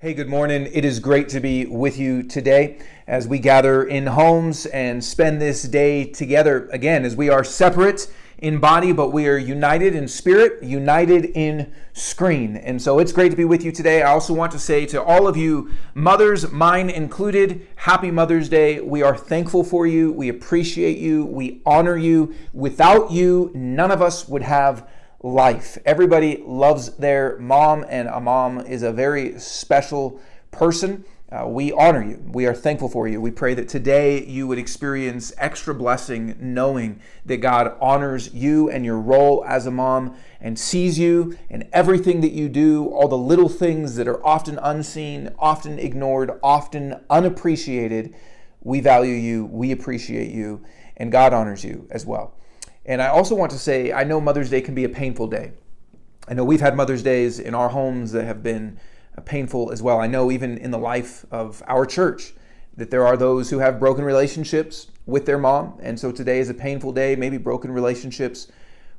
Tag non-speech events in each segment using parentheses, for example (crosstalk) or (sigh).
Hey, good morning. It is great to be with you today as we gather in homes and spend this day together again as we are separate in body, but we are united in spirit, united in screen. And so it's great to be with you today. I also want to say to all of you, mothers, mine included, happy Mother's Day. We are thankful for you. We appreciate you. We honor you. Without you, none of us would have life. Everybody loves their mom, and a mom is a very special person. Uh, we honor you. We are thankful for you. We pray that today you would experience extra blessing knowing that God honors you and your role as a mom and sees you and everything that you do, all the little things that are often unseen, often ignored, often unappreciated. We value you, we appreciate you, and God honors you as well. And I also want to say, I know Mother's Day can be a painful day. I know we've had Mother's Days in our homes that have been uh, painful as well. I know even in the life of our church that there are those who have broken relationships with their mom. And so today is a painful day, maybe broken relationships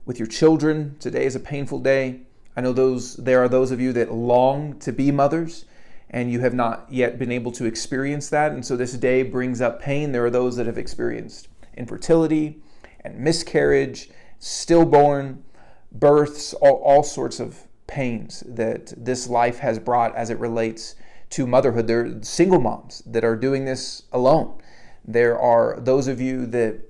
with your children. Today is a painful day. I know those there are those of you that long to be mothers and you have not yet been able to experience that. And so this day brings up pain. There are those that have experienced infertility, and miscarriage, stillborn, births, all, all sorts of pains that this life has brought as it relates to motherhood. There are single moms that are doing this alone. There are those of you that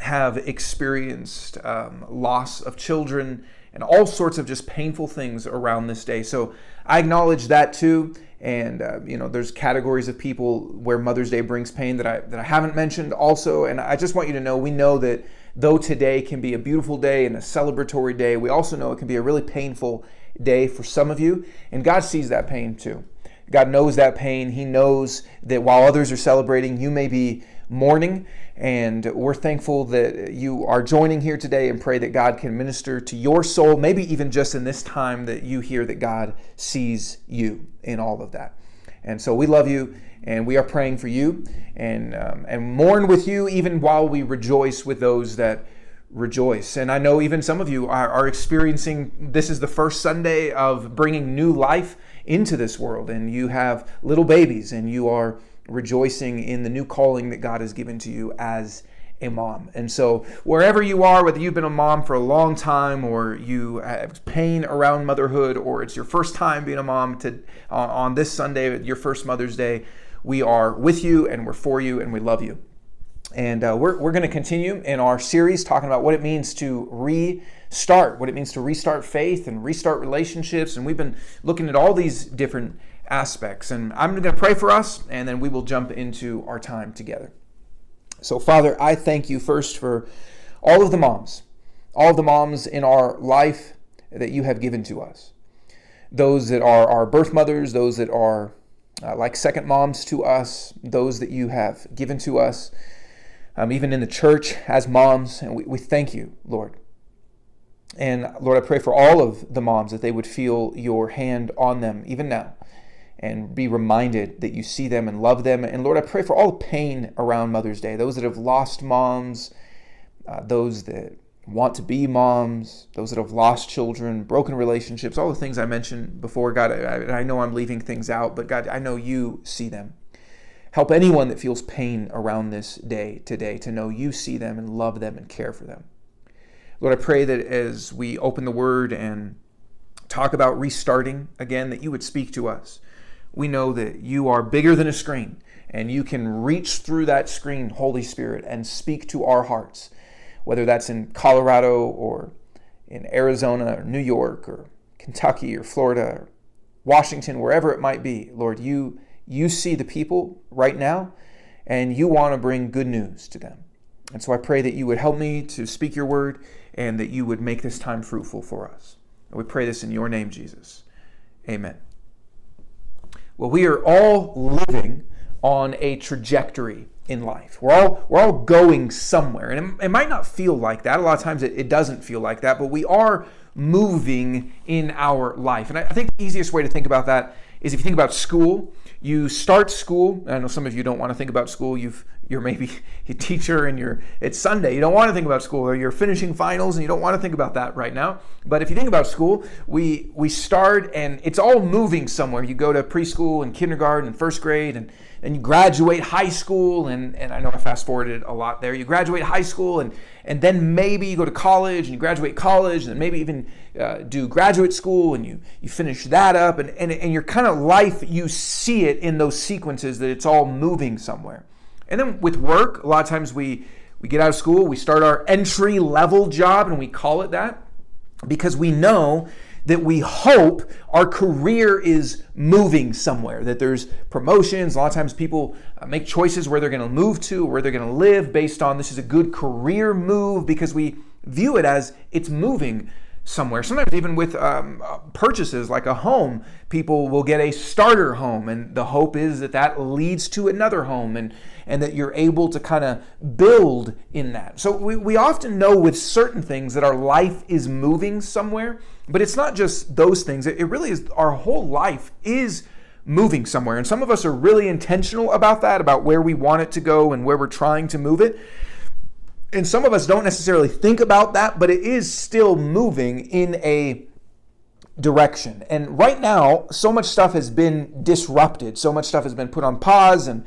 have experienced um, loss of children and all sorts of just painful things around this day. So I acknowledge that too. And uh, you know, there's categories of people where Mother's Day brings pain that I that I haven't mentioned also. And I just want you to know we know that though today can be a beautiful day and a celebratory day, we also know it can be a really painful day for some of you. And God sees that pain too. God knows that pain. He knows that while others are celebrating, you may be mourning. And we're thankful that you are joining here today and pray that God can minister to your soul, maybe even just in this time that you hear that God sees you in all of that. And so we love you and we are praying for you and, um, and mourn with you even while we rejoice with those that rejoice. And I know even some of you are, are experiencing this is the first Sunday of bringing new life into this world, and you have little babies and you are rejoicing in the new calling that God has given to you as a mom. And so, wherever you are, whether you've been a mom for a long time or you have pain around motherhood or it's your first time being a mom to uh, on this Sunday, your first Mother's Day, we are with you and we're for you and we love you. And uh, we're, we're going to continue in our series talking about what it means to restart, what it means to restart faith and restart relationships. And we've been looking at all these different aspects. And I'm going to pray for us, and then we will jump into our time together. So, Father, I thank you first for all of the moms, all of the moms in our life that you have given to us. Those that are our birth mothers, those that are uh, like second moms to us, those that you have given to us, um, even in the church as moms. And we, we thank you, Lord. And Lord, I pray for all of the moms that they would feel your hand on them even now and be reminded that you see them and love them. And Lord, I pray for all the pain around Mother's Day, those that have lost moms, uh, those that want to be moms, those that have lost children, broken relationships, all the things I mentioned before. God, I, I know I'm leaving things out, but God, I know you see them. Help anyone that feels pain around this day today to know you see them and love them and care for them. Lord, I pray that as we open the word and talk about restarting again, that you would speak to us we know that you are bigger than a screen and you can reach through that screen, Holy Spirit, and speak to our hearts, whether that's in Colorado or in Arizona or New York or Kentucky or Florida or Washington, wherever it might be. Lord, you you see the people right now and you want to bring good news to them. And so I pray that you would help me to speak your word and that you would make this time fruitful for us. And we pray this in your name, Jesus. Amen. Well, we are all living on a trajectory in life. We're all we're all going somewhere, and it, it might not feel like that. A lot of times, it, it, doesn't feel like that, but we are moving in our life. And I, I think the easiest way to think about that is if you think about school. You start school. I know some of you don't want to think about school. You've you're maybe (laughs) a teacher and you're it's Sunday. You don't want to think about school, or you're finishing finals and you don't want to think about that right now. But if you think about school, we we start and it's all moving somewhere. You go to preschool and kindergarten and first grade and and you graduate high school and, and I know I fast forwarded a lot there. You graduate high school and and then maybe you go to college and you graduate college and maybe even uh, do graduate school and you you finish that up and and, and your kind of life you see it in those sequences that it's all moving somewhere. And then with work, a lot of times we we get out of school, we start our entry level job, and we call it that because we know that we hope our career is moving somewhere, that there's promotions. A lot of times people uh, make choices where they're going to move to, where they're going to live based on this is a good career move because we view it as it's moving somewhere. Sometimes even with um, uh, purchases like a home, people will get a starter home, and the hope is that that leads to another home, and and that you're able to kind of build in that. So we, we often know with certain things that our life is moving somewhere, but it's not just those things. It, it really is our whole life is moving somewhere. And some of us are really intentional about that, about where we want it to go and where we're trying to move it and some of us don't necessarily think about that, but it is still moving in a direction. And right now, so much stuff has been disrupted. So much stuff has been put on pause, and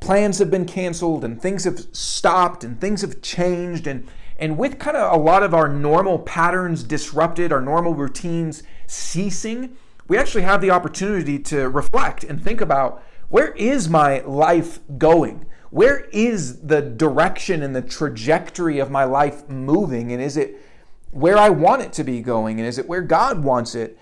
plans have been canceled, and things have stopped, and things have changed. And, and with kind of a lot of our normal patterns disrupted, our normal routines ceasing, we actually have the opportunity to reflect and think about where is my life going? Where is the direction and the trajectory of my life moving? And is it where I want it to be going? And is it where God wants it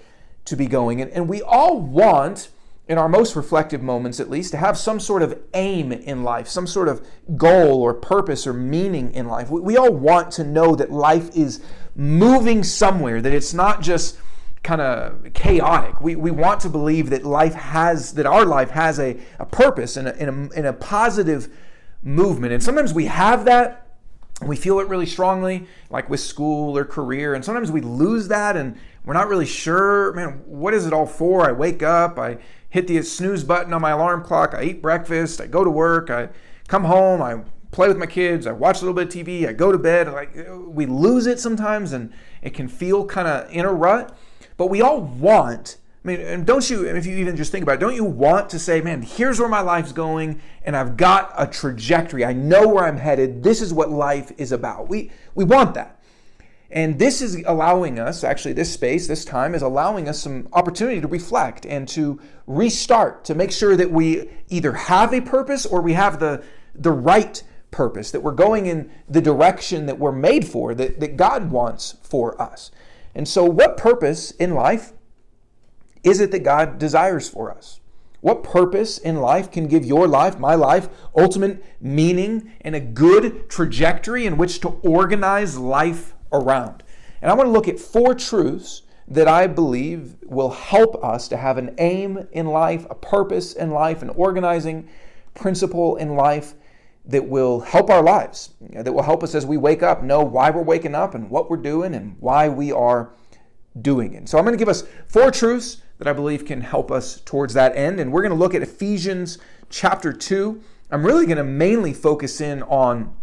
to be going? And, and we all want, in our most reflective moments at least, to have some sort of aim in life, some sort of goal or purpose or meaning in life. We, we all want to know that life is moving somewhere, that it's not just kind of chaotic. We, we want to believe that life has, that our life has a, a purpose and a, in, a, in a positive movement. And sometimes we have that, we feel it really strongly, like with school or career. And sometimes we lose that and we're not really sure, man, what is it all for? I wake up, I hit the snooze button on my alarm clock, I eat breakfast, I go to work, I come home, I play with my kids, I watch a little bit of TV, I go to bed. Like we lose it sometimes and it can feel kind of in a rut. But we all want, I mean, and don't you, if you even just think about it, don't you want to say, man, here's where my life's going, and I've got a trajectory. I know where I'm headed. This is what life is about. We we want that. And this is allowing us, actually, this space, this time is allowing us some opportunity to reflect and to restart, to make sure that we either have a purpose or we have the, the right purpose, that we're going in the direction that we're made for, that, that God wants for us. And so, what purpose in life is it that God desires for us? What purpose in life can give your life, my life, ultimate meaning and a good trajectory in which to organize life around? And I want to look at four truths that I believe will help us to have an aim in life, a purpose in life, an organizing principle in life that will help our lives, that will help us as we wake up know why we're waking up and what we're doing and why we are doing it. So I'm going to give us four truths that I believe can help us towards that end. And we're going to look at Ephesians chapter 2. I'm really going to mainly focus in on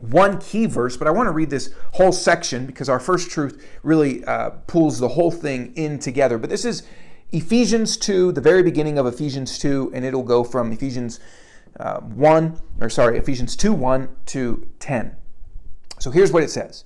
one key verse, but I want to read this whole section because our first truth really uh, pulls the whole thing in together. But this is Ephesians 2, the very beginning of Ephesians 2, and it'll go from Ephesians uh, 1, or sorry, Ephesians 2 1 to 10. So here's what it says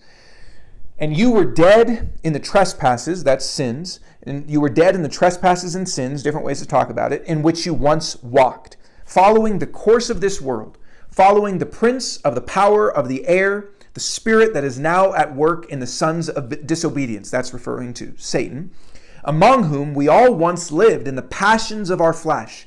And you were dead in the trespasses, that's sins, and you were dead in the trespasses and sins, different ways to talk about it, in which you once walked, following the course of this world, following the prince of the power of the air, the spirit that is now at work in the sons of disobedience. That's referring to Satan, among whom we all once lived in the passions of our flesh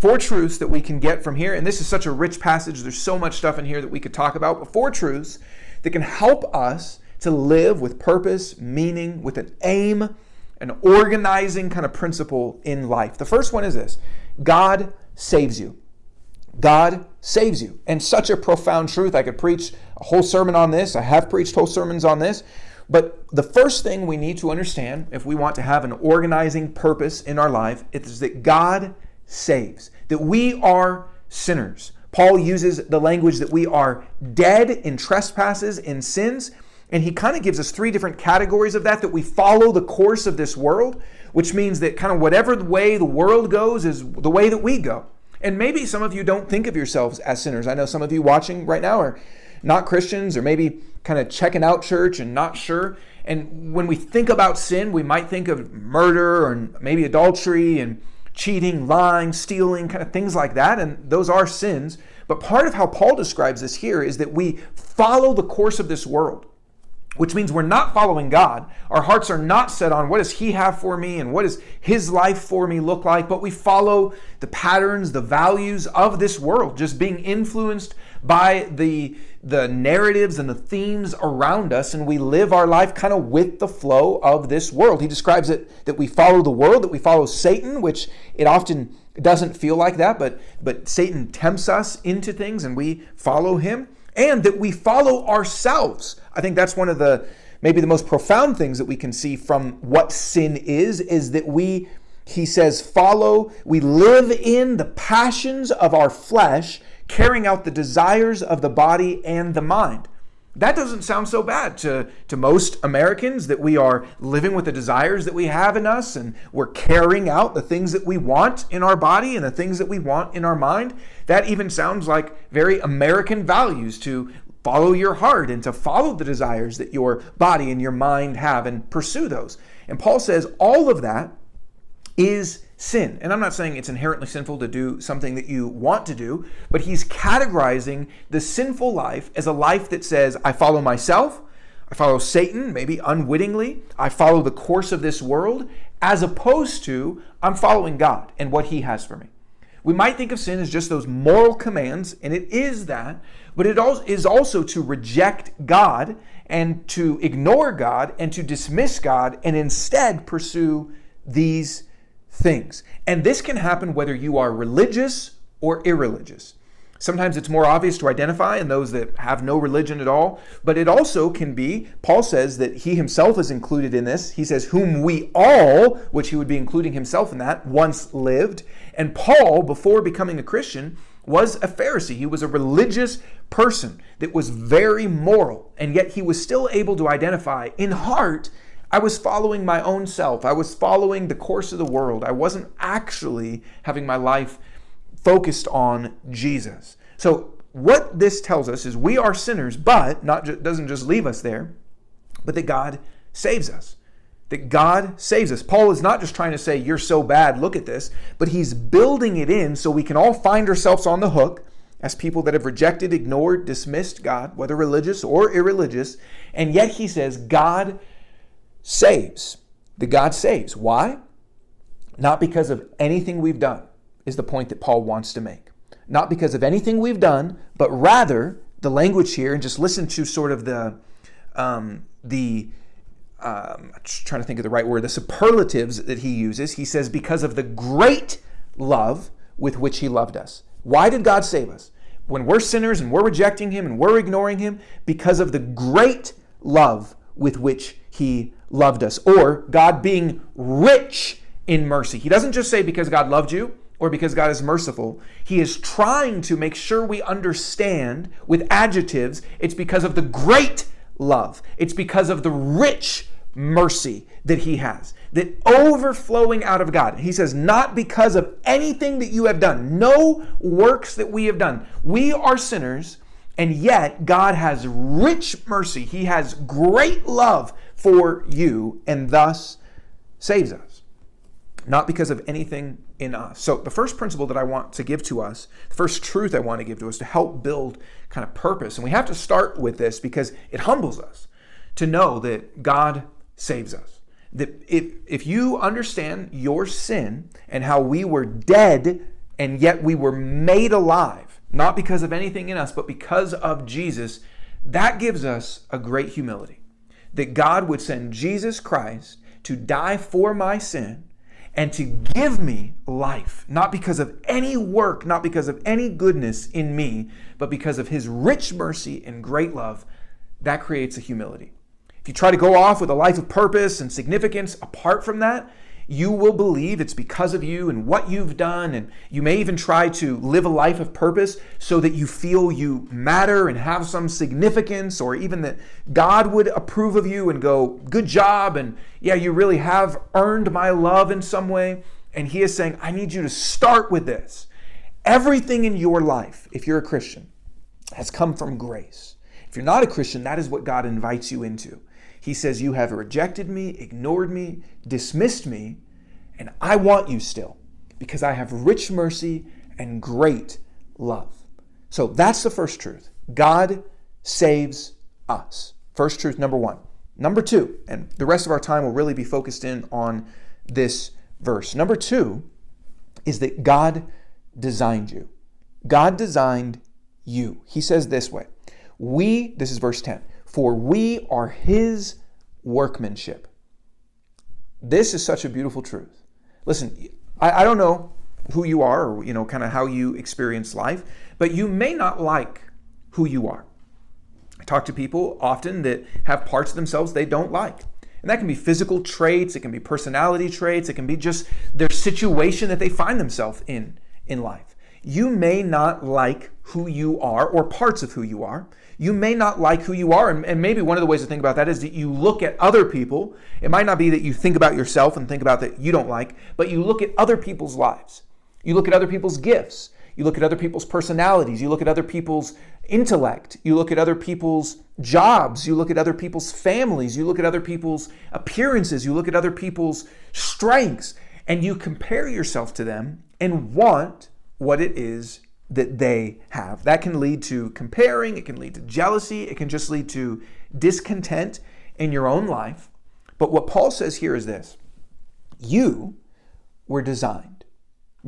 four truths that we can get from here. And this is such a rich passage. There's so much stuff in here that we could talk about. But four truths that can help us to live with purpose, meaning, with an aim, an organizing kind of principle in life. The first one is this God saves you. God saves you. And such a profound truth. I could preach a whole sermon on this. I have preached whole sermons on this. But the first thing we need to understand if we want to have an organizing purpose in our life is that God saves, that we are sinners. Paul uses the language that we are dead in trespasses and sins. And he kind of gives us three different categories of that that we follow the course of this world, which means that kind of whatever the way the world goes is the way that we go. And maybe some of you don't think of yourselves as sinners. I know some of you watching right now are not Christians or maybe kind of checking out church and not sure. And when we think about sin, we might think of murder or maybe adultery and cheating, lying, stealing, kind of things like that. And those are sins. But part of how Paul describes this here is that we follow the course of this world, which means we're not following God. Our hearts are not set on what does He have for me and what does His life for me look like, but we follow the patterns, the values of this world, just being influenced by the the narratives and the themes around us and we live our life kind of with the flow of this world. He describes it that we follow the world, that we follow Satan, which it often doesn't feel like that, but but Satan tempts us into things and we follow him, and that we follow ourselves. I think that's one of the maybe the most profound things that we can see from what sin is is that we he says follow, we live in the passions of our flesh carrying out the desires of the body and the mind. That doesn't sound so bad to, to most Americans that we are living with the desires that we have in us and we're carrying out the things that we want in our body and the things that we want in our mind. That even sounds like very American values to follow your heart and to follow the desires that your body and your mind have and pursue those. And Paul says all of that is sin. And I'm not saying it's inherently sinful to do something that you want to do, but he's categorizing the sinful life as a life that says, I follow myself, I follow Satan, maybe unwittingly, I follow the course of this world, as opposed to I'm following God and what he has for me. We might think of sin as just those moral commands, and it is that, but it is also to reject God and to ignore God and to dismiss God and instead pursue these things. And this can happen whether you are religious or irreligious. Sometimes it's more obvious to identify in those that have no religion at all, but it also can be, Paul says that he himself is included in this. He says, Whom we all, which he would be including himself in that, once lived. And Paul, before becoming a Christian, was a Pharisee. He was a religious person that was very moral, and yet he was still able to identify in heart I was following my own self. I was following the course of the world. I wasn't actually having my life focused on Jesus. So, what this tells us is we are sinners, but not just, doesn't just leave us there, but that God saves us. That God saves us. Paul is not just trying to say, You're so bad, look at this, but he's building it in so we can all find ourselves on the hook as people that have rejected, ignored, dismissed God, whether religious or irreligious. And yet he says, God saves. The God saves. Why? Not because of anything we've done, is the point that Paul wants to make. Not because of anything we've done, but rather the language here, and just listen to sort of the um, the um, I'm trying to think of the right word, the superlatives that he uses. He says, because of the great love with which he loved us. Why did God save us? When we're sinners and we're rejecting him and we're ignoring him, because of the great love with which he loved us, or God being rich in mercy. He doesn't just say because God loved you or because God is merciful. He is trying to make sure we understand with adjectives it's because of the great love, it's because of the rich mercy that He has. that overflowing out of God. He says, not because of anything that you have done, no works that we have done. We are sinners, and yet God has rich mercy. He has great love for you, and thus saves us. Not because of anything in us. So, the first principle that I want to give to us, the first truth I want to give to us to help build kind of purpose, and we have to start with this because it humbles us to know that God saves us. That if, if you understand your sin and how we were dead and yet we were made alive, not because of anything in us, but because of Jesus, that gives us a great humility. That God would send Jesus Christ to die for my sin and to give me life, not because of any work, not because of any goodness in me, but because of his rich mercy and great love, that creates a humility. If you try to go off with a life of purpose and significance apart from that, you will believe it's because of you and what you've done. And you may even try to live a life of purpose so that you feel you matter and have some significance, or even that God would approve of you and go, Good job. And yeah, you really have earned my love in some way. And He is saying, I need you to start with this. Everything in your life, if you're a Christian, has come from grace. If you're not a Christian, that is what God invites you into. He says, You have rejected me, ignored me, dismissed me, and I want you still because I have rich mercy and great love. So that's the first truth. God saves us. First truth, number one. Number two, and the rest of our time will really be focused in on this verse. Number two is that God designed you. God designed you. He says this way We, this is verse 10, for we are his workmanship. This is such a beautiful truth. Listen, I, I don't know who you are or, you know, kind of how you experience life, but you may not like who you are. I talk to people often that have parts of themselves they don't like. And that can be physical traits, it can be personality traits, it can be just their situation that they find themselves in in life. You may not like who you are or parts of who you are you may not like who you are. And, and, maybe one of the ways to think about that is that you look at other people. It might not be that you think about yourself and think about that you don't like, but you look at other people's lives. You look at other people's gifts. You look at other people's personalities. You look at other people's intellect. You look at other people's jobs. You look at other people's families. You look at other people's appearances. You look at other people's strengths. And you compare yourself to them and want what it is that they have. That can lead to comparing, it can lead to jealousy, it can just lead to discontent in your own life. But what Paul says here is this you were designed.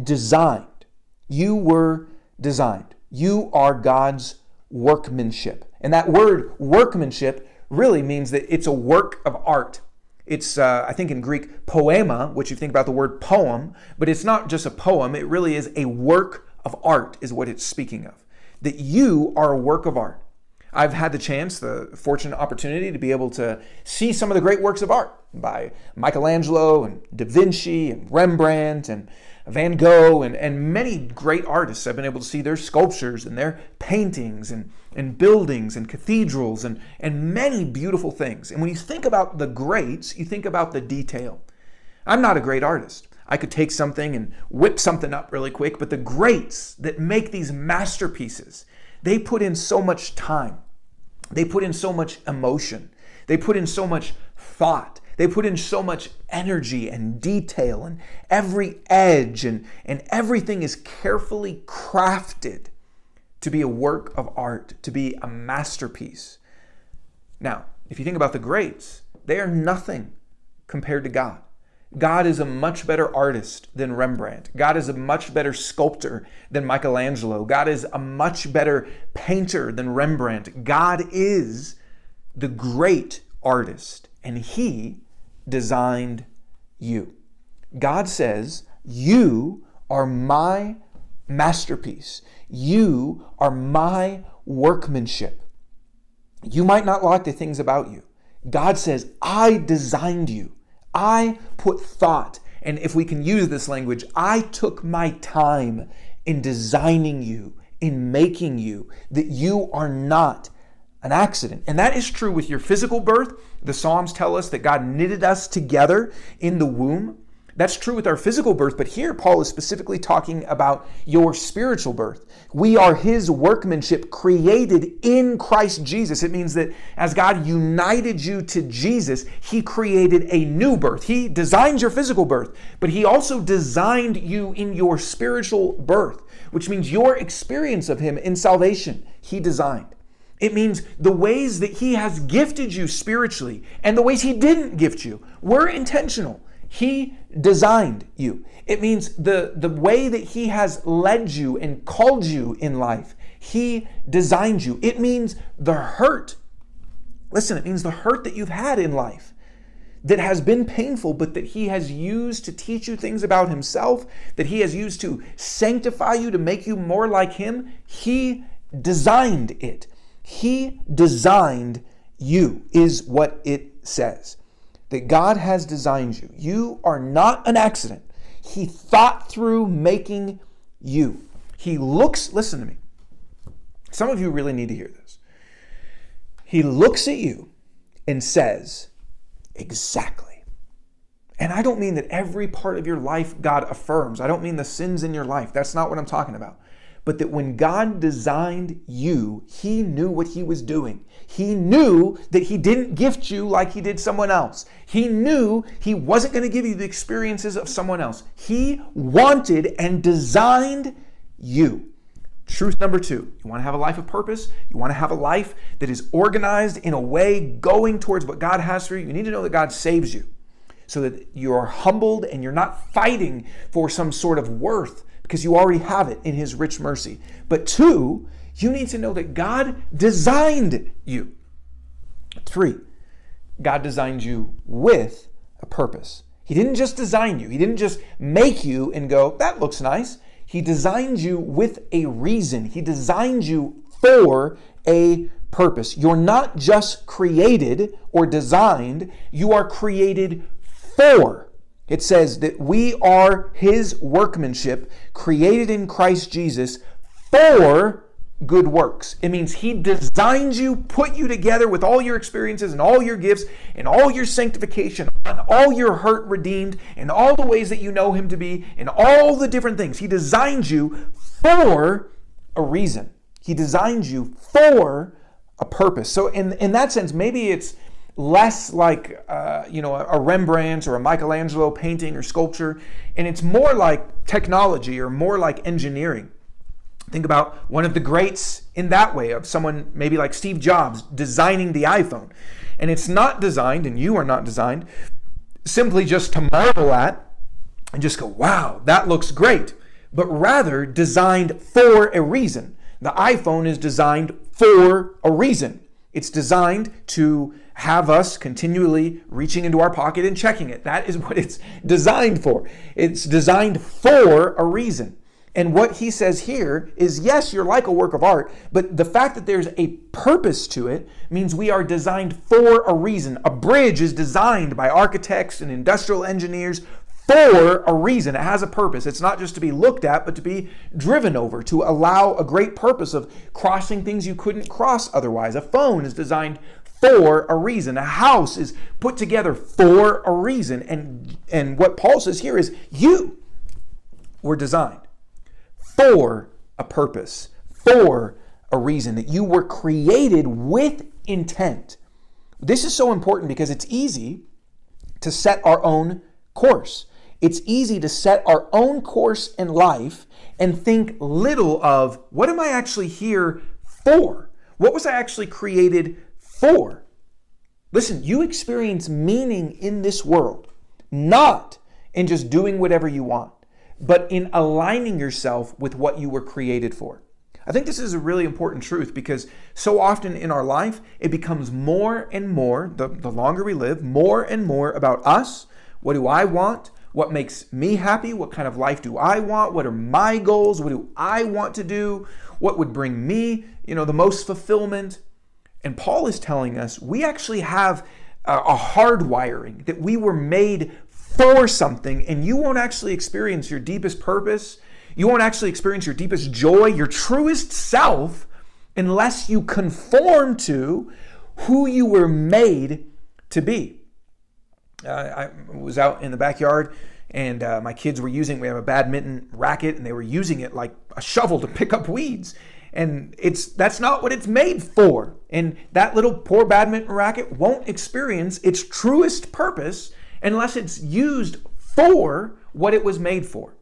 Designed. You were designed. You are God's workmanship. And that word workmanship really means that it's a work of art. It's, uh, I think in Greek, poiema, which you think about the word poem, but it's not just a poem, it really is a work of art, is what it's speaking of. That you are a work of art. I've had the chance, the fortunate opportunity to be able to see some of the great works of art by Michelangelo and Da Vinci and Rembrandt and Van Gogh and, and many great artists. I've been able to see their sculptures and their paintings and, and buildings and cathedrals and, and many beautiful things. And when you think about the greats, you think about the detail. I'm not a great artist. I could take something and whip something up really quick, but the greats that make these masterpieces, they put in so much time. They put in so much emotion. They put in so much thought. They put in so much energy and detail and every edge and, and everything is carefully crafted to be a work of art, to be a masterpiece. Now, if you think about the greats, they are nothing compared to God. God is a much better artist than Rembrandt. God is a much better sculptor than Michelangelo. God is a much better painter than Rembrandt. God is the great artist, and He designed you. God says, You are my masterpiece. You are my workmanship. You might not like the things about you. God says, I designed you. I put thought, and if we can use this language, I took my time in designing you, in making you, that you are not an accident. And that is true with your physical birth. The Psalms tell us that God knitted us together in the womb. That's true with our physical birth, but here Paul is specifically talking about your spiritual birth. We are his workmanship created in Christ Jesus. It means that as God united you to Jesus, he created a new birth. He designed your physical birth, but he also designed you in your spiritual birth, which means your experience of him in salvation, he designed. It means the ways that He has gifted you spiritually and the ways He didn't gift you were intentional. He designed you. It means the, the way that He has led you and called you in life, He designed you. It means the hurt. Listen, it means the hurt that you've had in life that has been painful, but that He has used to teach you things about Himself, that He has used to sanctify you, to make you more like Him. He designed it. He designed you, is what it says that God has designed you. You are not an accident. He thought through making you. He looks, listen to me. Some of you really need to hear this. He looks at you and says, Exactly. And I don't mean that every part of your life God affirms. I don't mean the sins in your life. That's not what I'm talking about but that when God designed you, He knew what He was doing. He knew that He didn't gift you like He did someone else. He knew He wasn't going to give you the experiences of someone else. He wanted and designed you. Truth number two you want to have a life of purpose, you want to have a life that is organized in a way going towards what God has for you. You need to know that God saves you so that you're humbled and you're not fighting for some sort of worth because you already have it in His rich mercy. But two, you need to know that God designed you. Three, God designed you with a purpose. He didn't just design you, He didn't just make you and go, that looks nice. He designed you with a reason, He designed you for a purpose. You're not just created or designed, you are created for it says that we are his workmanship, created in Christ Jesus for good works. It means he designed you, put you together with all your experiences and all your gifts and all your sanctification and all your hurt redeemed and all the ways that you know him to be and all the different things. He designed you for a reason. He designed you for a purpose. So in in that sense, maybe it's less like uh, you know a Rembrandt or a Michelangelo painting or sculpture, and it's more like technology or more like engineering. Think about one of the greats in that way of someone maybe like Steve Jobs designing the iPhone. And it's not designed, and you are not designed, simply just to marvel at and just go, wow, that looks great, but rather designed for a reason. The iPhone is designed for a reason. It's designed to have us continually reaching into our pocket and checking it. That is what it's (laughs) designed for. It's designed for a reason. And what he says here is yes, you're like a work of art, but the fact that there's a purpose to it means we are designed for a reason. A bridge is designed by architects and industrial engineers for a reason. It has a purpose. It's not just to be looked at, but to be driven over, to allow a great purpose of crossing things you couldn't cross otherwise. A phone is designed for a reason. A house is put together for a reason. And, and what Paul says here is you were designed for a purpose, for a reason, that you were created with intent. This is so important because it's easy to set our own course. It's easy to set our own course in life and think little of what am I actually here for? What was I actually created for. Listen, you experience meaning in this world, not in just doing whatever you want, but in aligning yourself with what you were created for. I think this is a really important truth because so often in our life, it becomes more and more, the, the longer we live, more and more about us. What do I want? What makes me happy? What kind of life do I want? What are my goals? What do I want to do? What would bring me, you know, the most fulfillment? And Paul is telling us we actually have a hardwiring that we were made for something, and you won't actually experience your deepest purpose. You won't actually experience your deepest joy, your truest self, unless you conform to who you were made to be. Uh, I was out in the backyard and uh, my kids were using, we have a badminton racket and they were using it like a shovel to pick up weeds. And it's that's not what it's made for. And that little poor badminton racket won't experience its truest purpose unless it's used for what it was made for.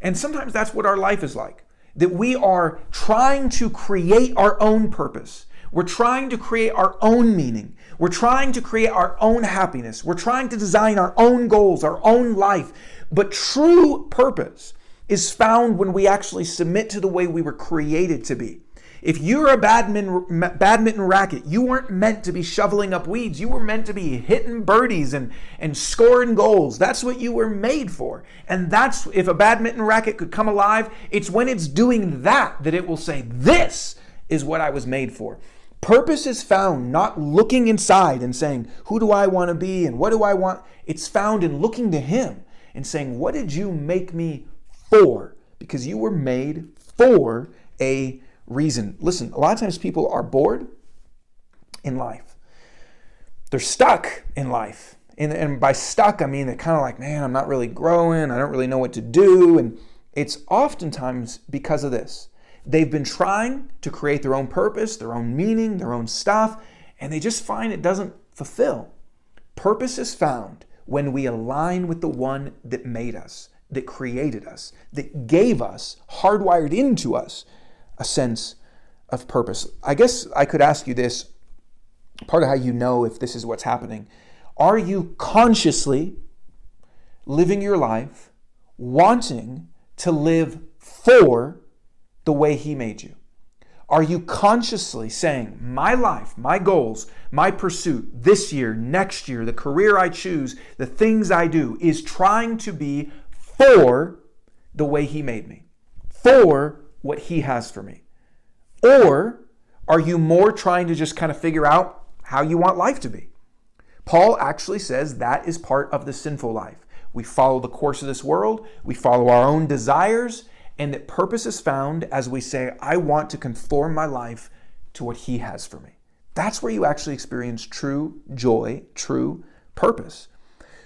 And sometimes that's what our life is like that we are trying to create our own purpose. We're trying to create our own meaning. We're trying to create our own happiness. We're trying to design our own goals, our own life. But true purpose is found when we actually submit to the way we were created to be. If you're a badminton, badminton racket, you weren't meant to be shoveling up weeds. You were meant to be hitting birdies and, and scoring goals. That's what you were made for. And that's, if a badminton racket could come alive, it's when it's doing that that it will say, This is what I was made for. Purpose is found not looking inside and saying, Who do I want to be and what do I want? It's found in looking to Him and saying, What did you make me for? Because you were made for a reason. Listen, a lot of times people are bored in life. They're stuck in life. And, and by stuck, I mean they're kind of like, man, I'm not really growing. I don't really know what to do. And it's oftentimes because of this. They've been trying to create their own purpose, their own meaning, their own stuff, and they just find it doesn't fulfill. Purpose is found when we align with the one that made us, that created us, that gave us, hardwired into us, a sense of purpose. I guess I could ask you this part of how you know if this is what's happening. Are you consciously living your life wanting to live for the way He made you? Are you consciously saying, My life, my goals, my pursuit this year, next year, the career I choose, the things I do is trying to be for the way He made me, for what He has for me? Or are you more trying to just kind of figure out how you want life to be? Paul actually says that is part of the sinful life. We follow the course of this world, we follow our own desires, and that purpose is found as we say, I want to conform my life to what He has for me. That's where you actually experience true joy, true purpose.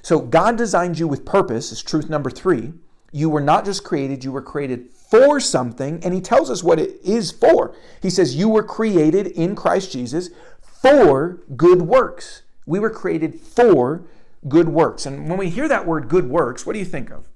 So, God designed you with purpose, is truth number three. You were not just created, you were created for something, and He tells us what it is for. He says, You were created in Christ Jesus for good works. We were created for good works. And when we hear that word good works, what do you think of?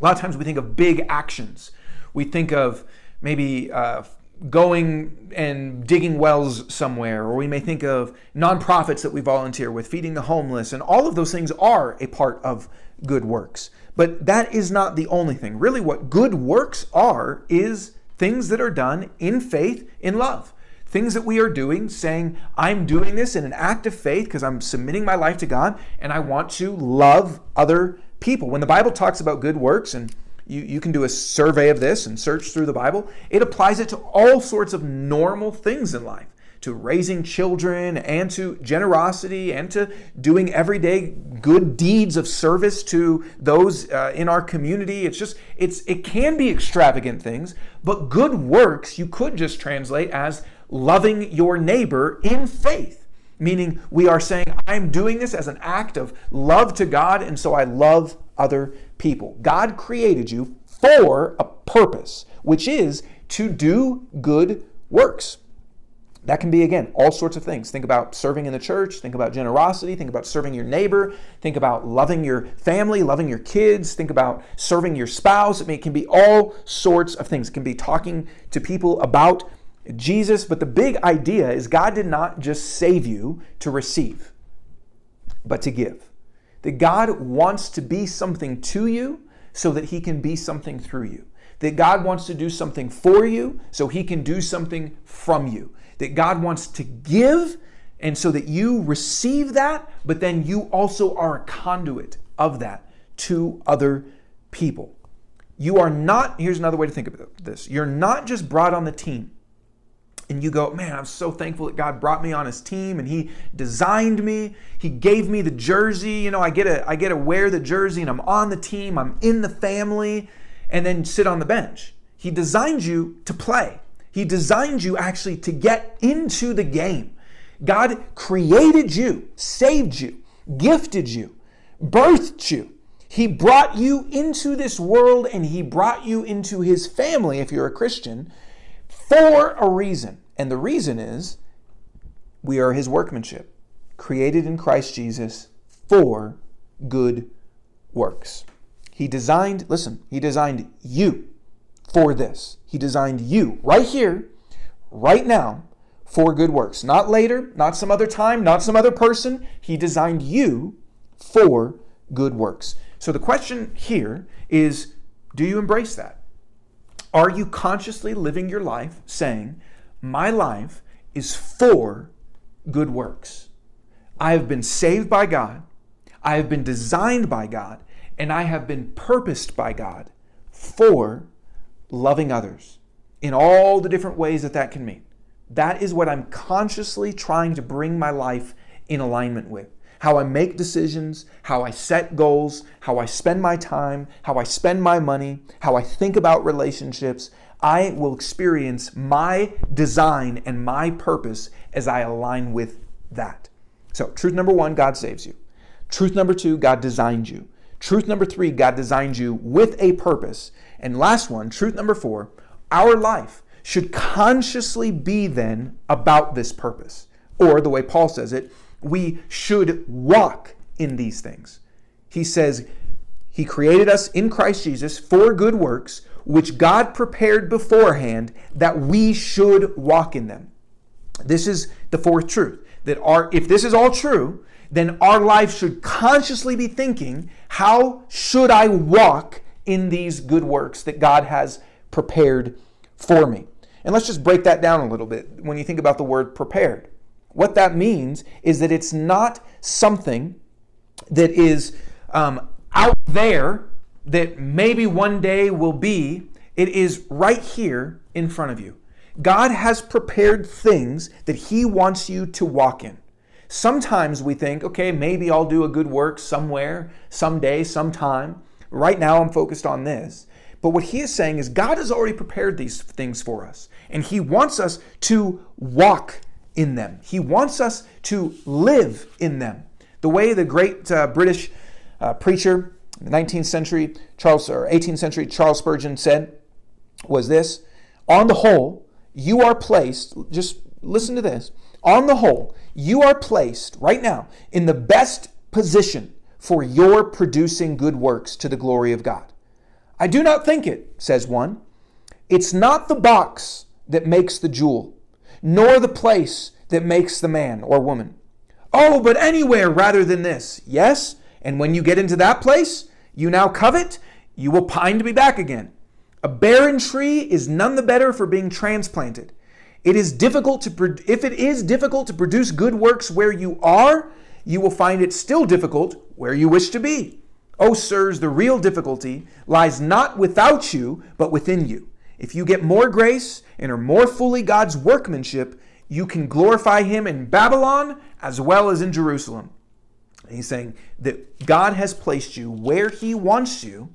A lot of times we think of big actions. We think of maybe uh, going and digging wells somewhere, or we may think of nonprofits that we volunteer with, feeding the homeless, and all of those things are a part of good works. But that is not the only thing. Really, what good works are is things that are done in faith, in love. Things that we are doing, saying, I'm doing this in an act of faith because I'm submitting my life to God and I want to love other people. When the Bible talks about good works, and you, you can do a survey of this and search through the Bible, it applies it to all sorts of normal things in life to raising children and to generosity and to doing everyday good deeds of service to those uh, in our community it's just it's it can be extravagant things but good works you could just translate as loving your neighbor in faith meaning we are saying, I'm doing this as an act of love to God, and so I love other people. God created you for a purpose, which is to do good works. That can be, again, all sorts of things. Think about serving in the church, think about generosity, think about serving your neighbor, think about loving your family, loving your kids, think about serving your spouse. I mean, it can be all sorts of things. It can be talking to people about Jesus, but the big idea is God did not just save you to receive, but to give. That God wants to be something to you so that he can be something through you. That God wants to do something for you so he can do something from you. That God wants to give and so that you receive that, but then you also are a conduit of that to other people. You are not, here's another way to think of this you're not just brought on the team and you go, man, I'm so thankful that God brought me on his team and he designed me. He gave me the jersey. You know, I get to I get to wear the jersey and I'm on the team, I'm in the family, and then sit on the bench. He designed you to play. He designed you actually to get into the game. God created you, saved you, gifted you, birthed you. He brought you into this world and He brought you into His family, if you're a Christian, for a reason. And the reason is we are His workmanship, created in Christ Jesus for good works. He designed, listen, He designed you for this. He designed you right here, right now, for good works. Not later, not some other time, not some other person. He designed you for good works. So the question here is do you embrace that? Are you consciously living your life saying, My life is for good works? I have been saved by God, I have been designed by God, and I have been purposed by God for loving others in all the different ways that that can mean. That is what I'm consciously trying to bring my life in alignment with. How I make decisions, how I set goals, how I spend my time, how I spend my money, how I think about relationships. I will experience my design and my purpose as I align with that. So, truth number one God saves you. Truth number two God designed you. Truth number three God designed you with a purpose. And last one, truth number four, our life should consciously be then about this purpose. Or the way Paul says it, we should walk in these things. He says, He created us in Christ Jesus for good works, which God prepared beforehand that we should walk in them. This is the fourth truth that our, if this is all true, then our life should consciously be thinking, how should I walk in these good works that God has prepared for me. And let's just break that down a little bit when you think about the word prepared. What that means is that it's not something that is um, out there that maybe one day will be. It is right here in front of you. God has prepared things that He wants you to walk in. Sometimes we think, okay, maybe I'll do a good work somewhere, someday, sometime. Right now, I'm focused on this. But what he is saying is God has already prepared these things for us, and he wants us to walk in them. He wants us to live in them. The way the great uh, British uh, preacher, the 19th century Charles or 18th century Charles Spurgeon said was this: on the whole, you are placed, just listen to this. On the whole, you are placed right now in the best position for your producing good works to the glory of God. I do not think it, says one. It's not the box that makes the jewel, nor the place that makes the man or woman. Oh, but anywhere rather than this. Yes, and when you get into that place, you now covet, you will pine to be back again. A barren tree is none the better for being transplanted. It is difficult to if it is difficult to produce good works where you are, you will find it still difficult where you wish to be. Oh, sirs, the real difficulty lies not without you, but within you. If you get more grace and are more fully God's workmanship, you can glorify Him in Babylon as well as in Jerusalem. And he's saying that God has placed you where He wants you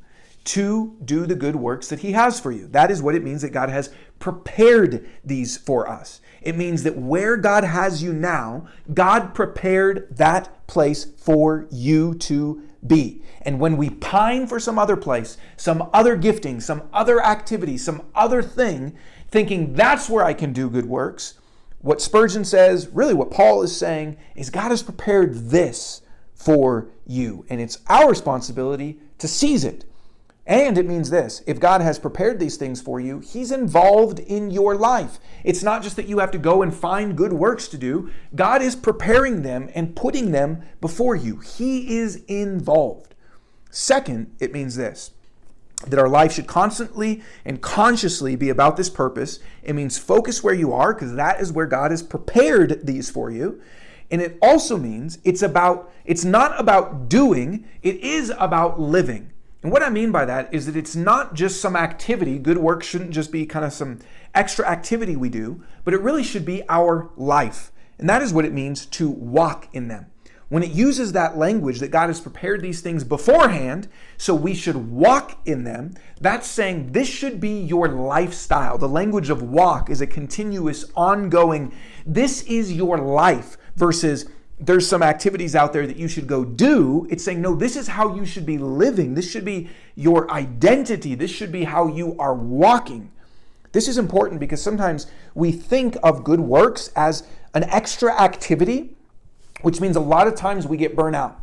to do the good works that He has for you. That is what it means that God has prepared these for us. It means that where God has you now, God prepared that place for you to be. And when we pine for some other place, some other gifting, some other activity, some other thing, thinking that's where I can do good works, what Spurgeon says, really what Paul is saying, is God has prepared this for you. And it's our responsibility to seize it and it means this if God has prepared these things for you, He's involved in your life. It's not just that you have to go and find good works to do, God is preparing them and putting them before you. He is involved. Second, it means this that our life should constantly and consciously be about this purpose. It means focus where you are because that is where God has prepared these for you. And it also means it's about it's not about doing, it is about living. And what I mean by that is that it's not just some activity. Good work shouldn't just be kind of some extra activity we do, but it really should be our life. And that is what it means to walk in them. when it uses that language that God has prepared these things beforehand, so we should walk in them, that's saying this should be your lifestyle. The language of walk is a continuous, ongoing, this is your life versus there's some activities out there that you should go do. It's saying, no, this is how you should be living. This should be your identity. This should be how you are walking. This is important because sometimes we think of good works as an extra activity which means a lot of times we get burnt out,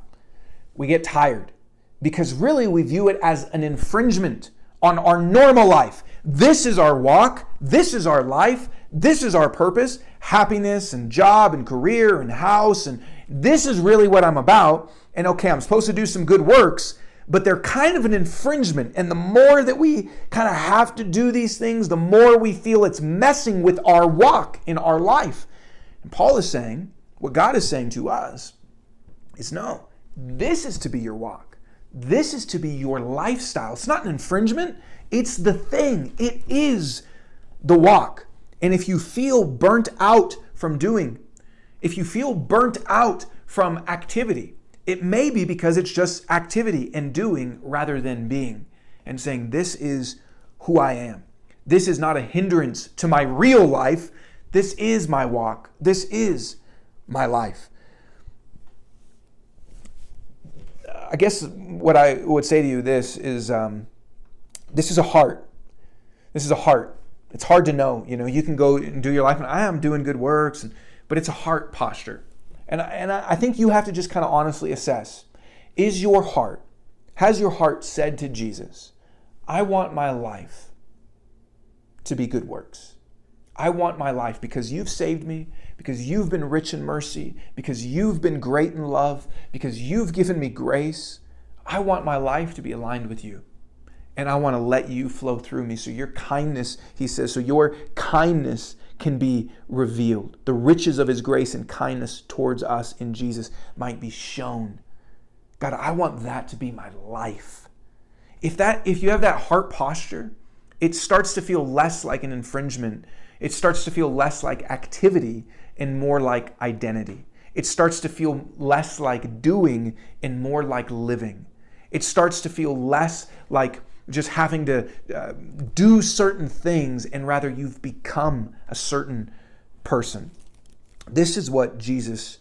we get tired, because really we view it as an infringement on our normal life. This is our walk, this is our life, this is our purpose happiness and job and career and house, and this is really what I'm about. And okay, I'm supposed to do some good works, but they're kind of an infringement. And the more that we kind of have to do these things, the more we feel it's messing with our walk in our life. And Paul is saying, what God is saying to us is no, this is to be your walk. This is to be your lifestyle. It's not an infringement, it's the thing. It is the walk. And if you feel burnt out from doing, if you feel burnt out from activity, it may be because it's just activity and doing rather than being and saying, This is who I am. This is not a hindrance to my real life. This is my walk. This is my life. I guess what I would say to you this is um, this is a heart. This is a heart. It's hard to know. You know, you can go and do your life, and I am doing good works, and, but it's a heart posture. And, and I think you have to just kind of honestly assess is your heart, has your heart said to Jesus, I want my life to be good works? I want my life because you've saved me, because you've been rich in mercy, because you've been great in love, because you've given me grace. I want my life to be aligned with you. And I want to let you flow through me. So your kindness, he says, so your kindness can be revealed. The riches of his grace and kindness towards us in Jesus might be shown. God, I want that to be my life. If that if you have that heart posture, it starts to feel less like an infringement. It starts to feel less like activity and more like identity. It starts to feel less like doing and more like living. It starts to feel less like just having to uh, do certain things and rather you've become a certain person. This is what Jesus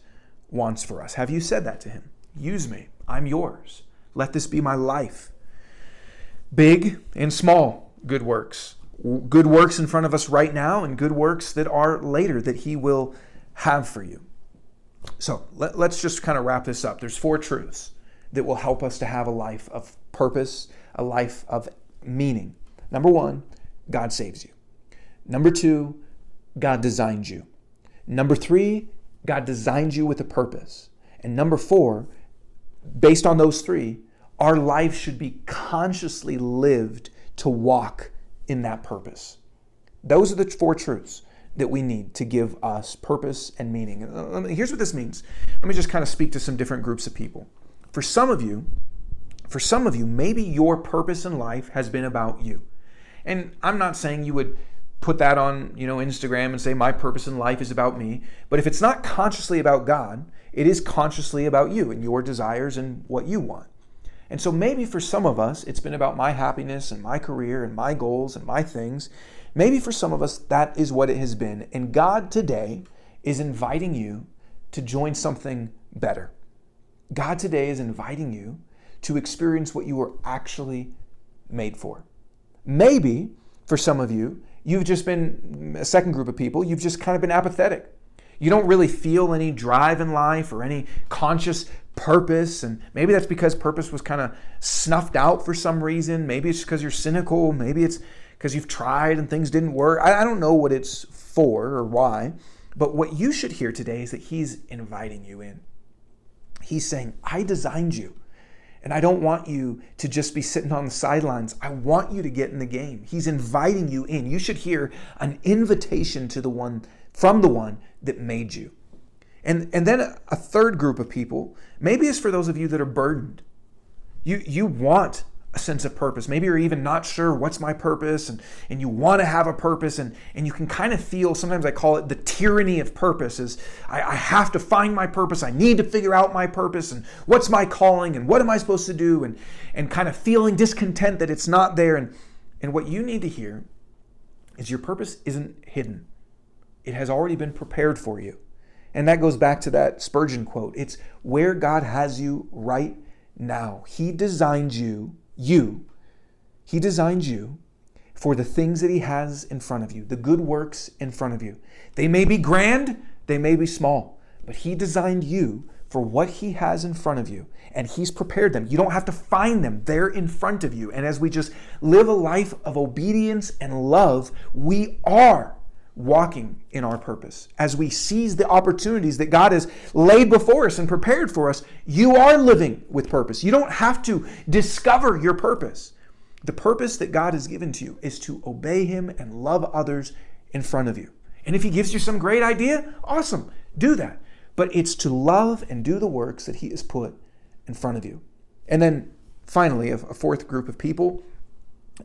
wants for us. Have you said that to him? Use me. I'm yours. Let this be my life. Big and small good works good works in front of us right now and good works that are later that He will have for you. So let, us just kind of wrap this up. There's four truths that will help us to have a life of purpose, a life of meaning. Number one, God saves you. Number two, God designed you. Number three, God designed you with a purpose. And number four, based on those three, our life should be consciously lived to walk in that purpose. Those are the four truths that we need to give us purpose and meaning. Here's what this means. Let me just kind of speak to some different groups of people. For some of you, for some of you, maybe your purpose in life has been about you. And I'm not saying you would put that on, you know, Instagram and say my purpose in life is about me, but if it's not consciously about God, it is consciously about you and your desires and what you want. And so maybe for some of us, it's been about my happiness and my career and my goals and my things. Maybe for some of us, that is what it has been. And God today is inviting you to join something better. God today is inviting you to experience what you were actually made for. Maybe for some of you, you've just been a second group of people, you've just kind of been apathetic. You don't really feel any drive in life or any conscious purpose. And maybe that's because purpose was kind of snuffed out for some reason. Maybe it's because you're cynical. Maybe it's because you've tried and things didn't work. I, I don't know what it's for or why. But what you should hear today is that He's inviting you in. He's saying, I designed you. And I don't want you to just be sitting on the sidelines. I want you to get in the game. He's inviting you in. You should hear an invitation to the one from the one that made you. And, and then a third group of people, maybe it's for those of you that are burdened. You, you want a sense of purpose. Maybe you're even not sure what's my purpose and, and you want to have a purpose and, and you can kind of feel, sometimes I call it the tyranny of purpose is I, I have to find my purpose. I need to figure out my purpose and what's my calling and what am I supposed to do and, and kind of feeling discontent that it's not there. And, and what you need to hear is your purpose isn't hidden. It has already been prepared for you. And that goes back to that Spurgeon quote. It's where God has you right now. He designed you you, He designed you for the things that He has in front of you, the good works in front of you. They may be grand, they may be small, but He designed you for what He has in front of you, and He's prepared them. You don't have to find them, they're in front of you. And as we just live a life of obedience and love, we are walking in our purpose. As we seize the opportunities that God has laid before us and prepared for us, you are living with purpose. You don't have to discover your purpose. The purpose that God has given to you is to obey Him and love others in front of you. And if He gives you some great idea, awesome, do that. But it's to love and do the works that He has put in front of you. And then finally, a fourth group of people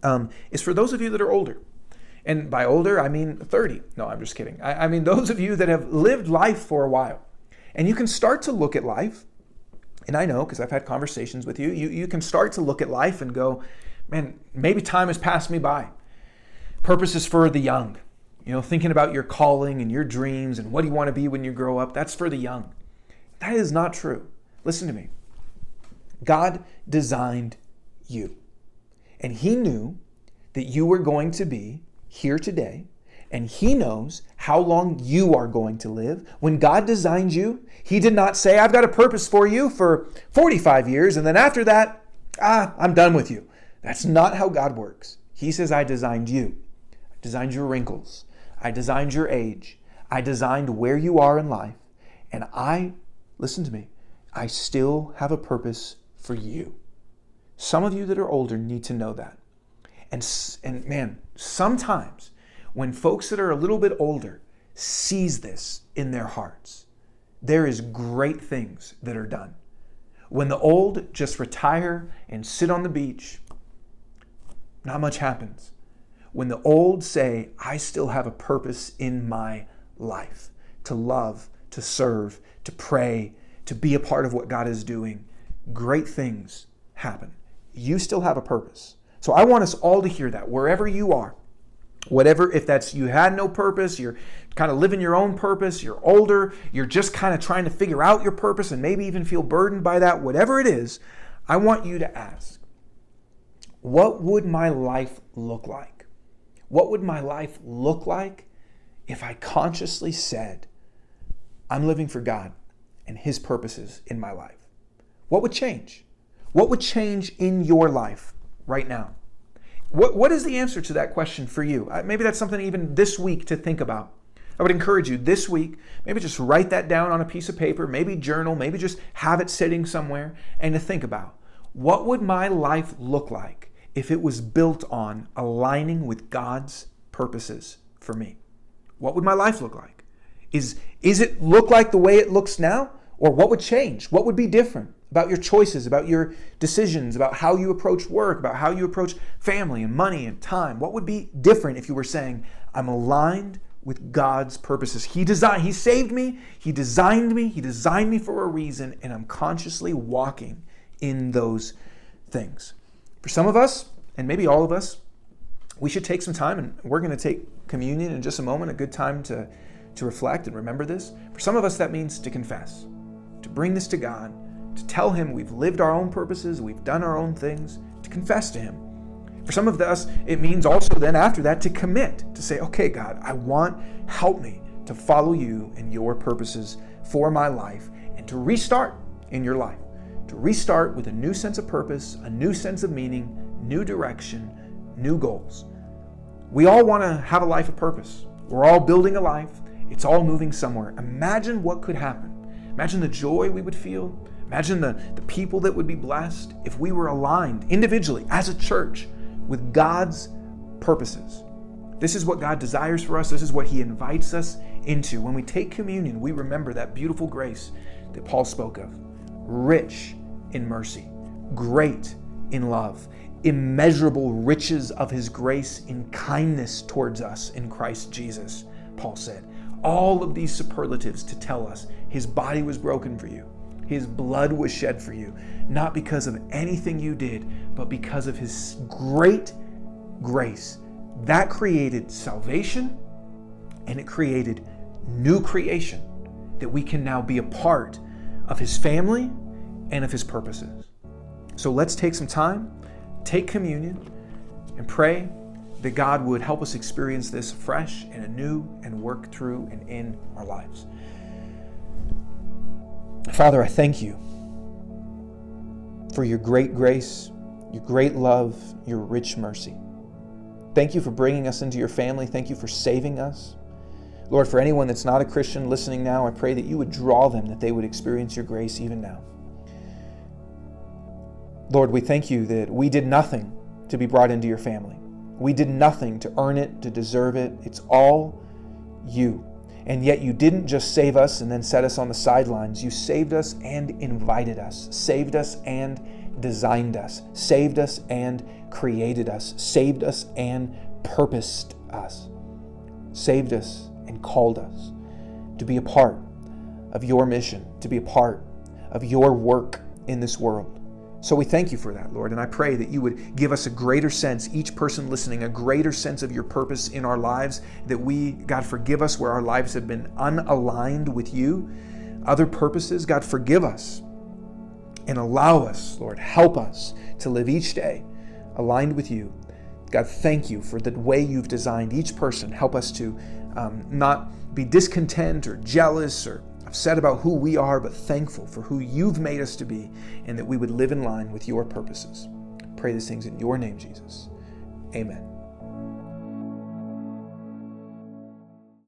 um, is for those of you that are older. And by older, I mean 30. No, I'm just kidding. I, I mean those of you that have lived life for a while. And you can start to look at life, and I know because I've had conversations with you, you, you can start to look at life and go, man, maybe time has passed me by. Purpose is for the young. You know, thinking about your calling and your dreams and what do you want to be when you grow up, that's for the young. That is not true. Listen to me. God designed you, and He knew that you were going to be here today, and He knows how long you are going to live. When God designed you, He did not say, I've got a purpose for you for 45 years, and then after that, ah, I'm done with you. That's not how God works. He says, I designed you. I designed your wrinkles. I designed your age. I designed where you are in life. And I, listen to me, I still have a purpose for you. Some of you that are older need to know that. And, and man, sometimes when folks that are a little bit older sees this in their hearts, there is great things that are done. When the old just retire and sit on the beach, not much happens. When the old say, I still have a purpose in my life to love, to serve, to pray, to be a part of what God is doing, great things happen. You still have a purpose. So I want us all to hear that wherever you are. Whatever, if that's you had no purpose, you're kind of living your own purpose, you're older, you're just kind of trying to figure out your purpose and maybe even feel burdened by that, whatever it is, I want you to ask, what would my life look like? What would my life look like if I consciously said, I'm living for God and His purposes in my life? What would change? What would change in your life right now? What, what is the answer to that question for you? Uh, maybe that's something even this week to think about. I would encourage you this week, maybe just write that down on a piece of paper, maybe journal, maybe just have it sitting somewhere, and to think about what would my life look like if it was built on aligning with God's purposes for me? What would my life look like? Is, is it look like the way it looks now? Or what would change? What would be different? About your choices, about your decisions, about how you approach work, about how you approach family and money and time. What would be different if you were saying, I'm aligned with God's purposes? He designed, He saved me, He designed me, He designed me for a reason, and I'm consciously walking in those things. For some of us, and maybe all of us, we should take some time, and we're going to take communion in just a moment, a good time to, to reflect and remember this. For some of us, that means to confess, to bring this to God to tell Him we've lived our own purposes, we've done our own things, to confess to Him. For some of us, it means also then after that to commit, to say, okay, God, I want, help me to follow you and your purposes for my life and to restart in your life. To restart with a new sense of purpose, a new sense of meaning, new direction, new goals. We all want to have a life of purpose. We're all building a life. It's all moving somewhere. Imagine what could happen. Imagine the joy we would feel. Imagine the, the people that would be blessed if we were aligned individually as a church with God's purposes. This is what God desires for us. This is what He invites us into. When we take communion, we remember that beautiful grace that Paul spoke of rich in mercy, great in love, immeasurable riches of his grace in kindness towards us in Christ Jesus, Paul said. All of these superlatives to tell us his body was broken for you, his blood was shed for you, not because of anything you did, but because of his great grace. That created salvation and it created new creation that we can now be a part of his family and of his purposes. So let's take some time, take communion, and pray that God would help us experience this fresh and anew and work through and in our lives. Father, I thank you for your great grace, your great love, your rich mercy. Thank you for bringing us into your family. Thank you for saving us. Lord, for anyone that's not a Christian listening now, I pray that you would draw them, that they would experience your grace even now. Lord, we thank you that we did nothing to be brought into your family. We did nothing to earn it, to deserve it. It's all you. And yet you didn't just save us and then set us on the sidelines. You saved us and invited us, saved us and designed us, saved us and created us, saved us and purposed us, saved us and called us to be a part of your mission, to be a part of your work in this world. So we thank you for that, Lord. And I pray that you would give us a greater sense, each person listening, a greater sense of your purpose in our lives, that we, God, forgive us where our lives have been unaligned with you, other purposes. God, forgive us and allow us, Lord, help us to live each day aligned with you. God, thank you for the way you've designed each person. Help us to um, not be discontent or jealous or upset about who we are, but thankful for who you've made us to be, and that we would live in line with your purposes. Pray these things in your name, Jesus. Amen.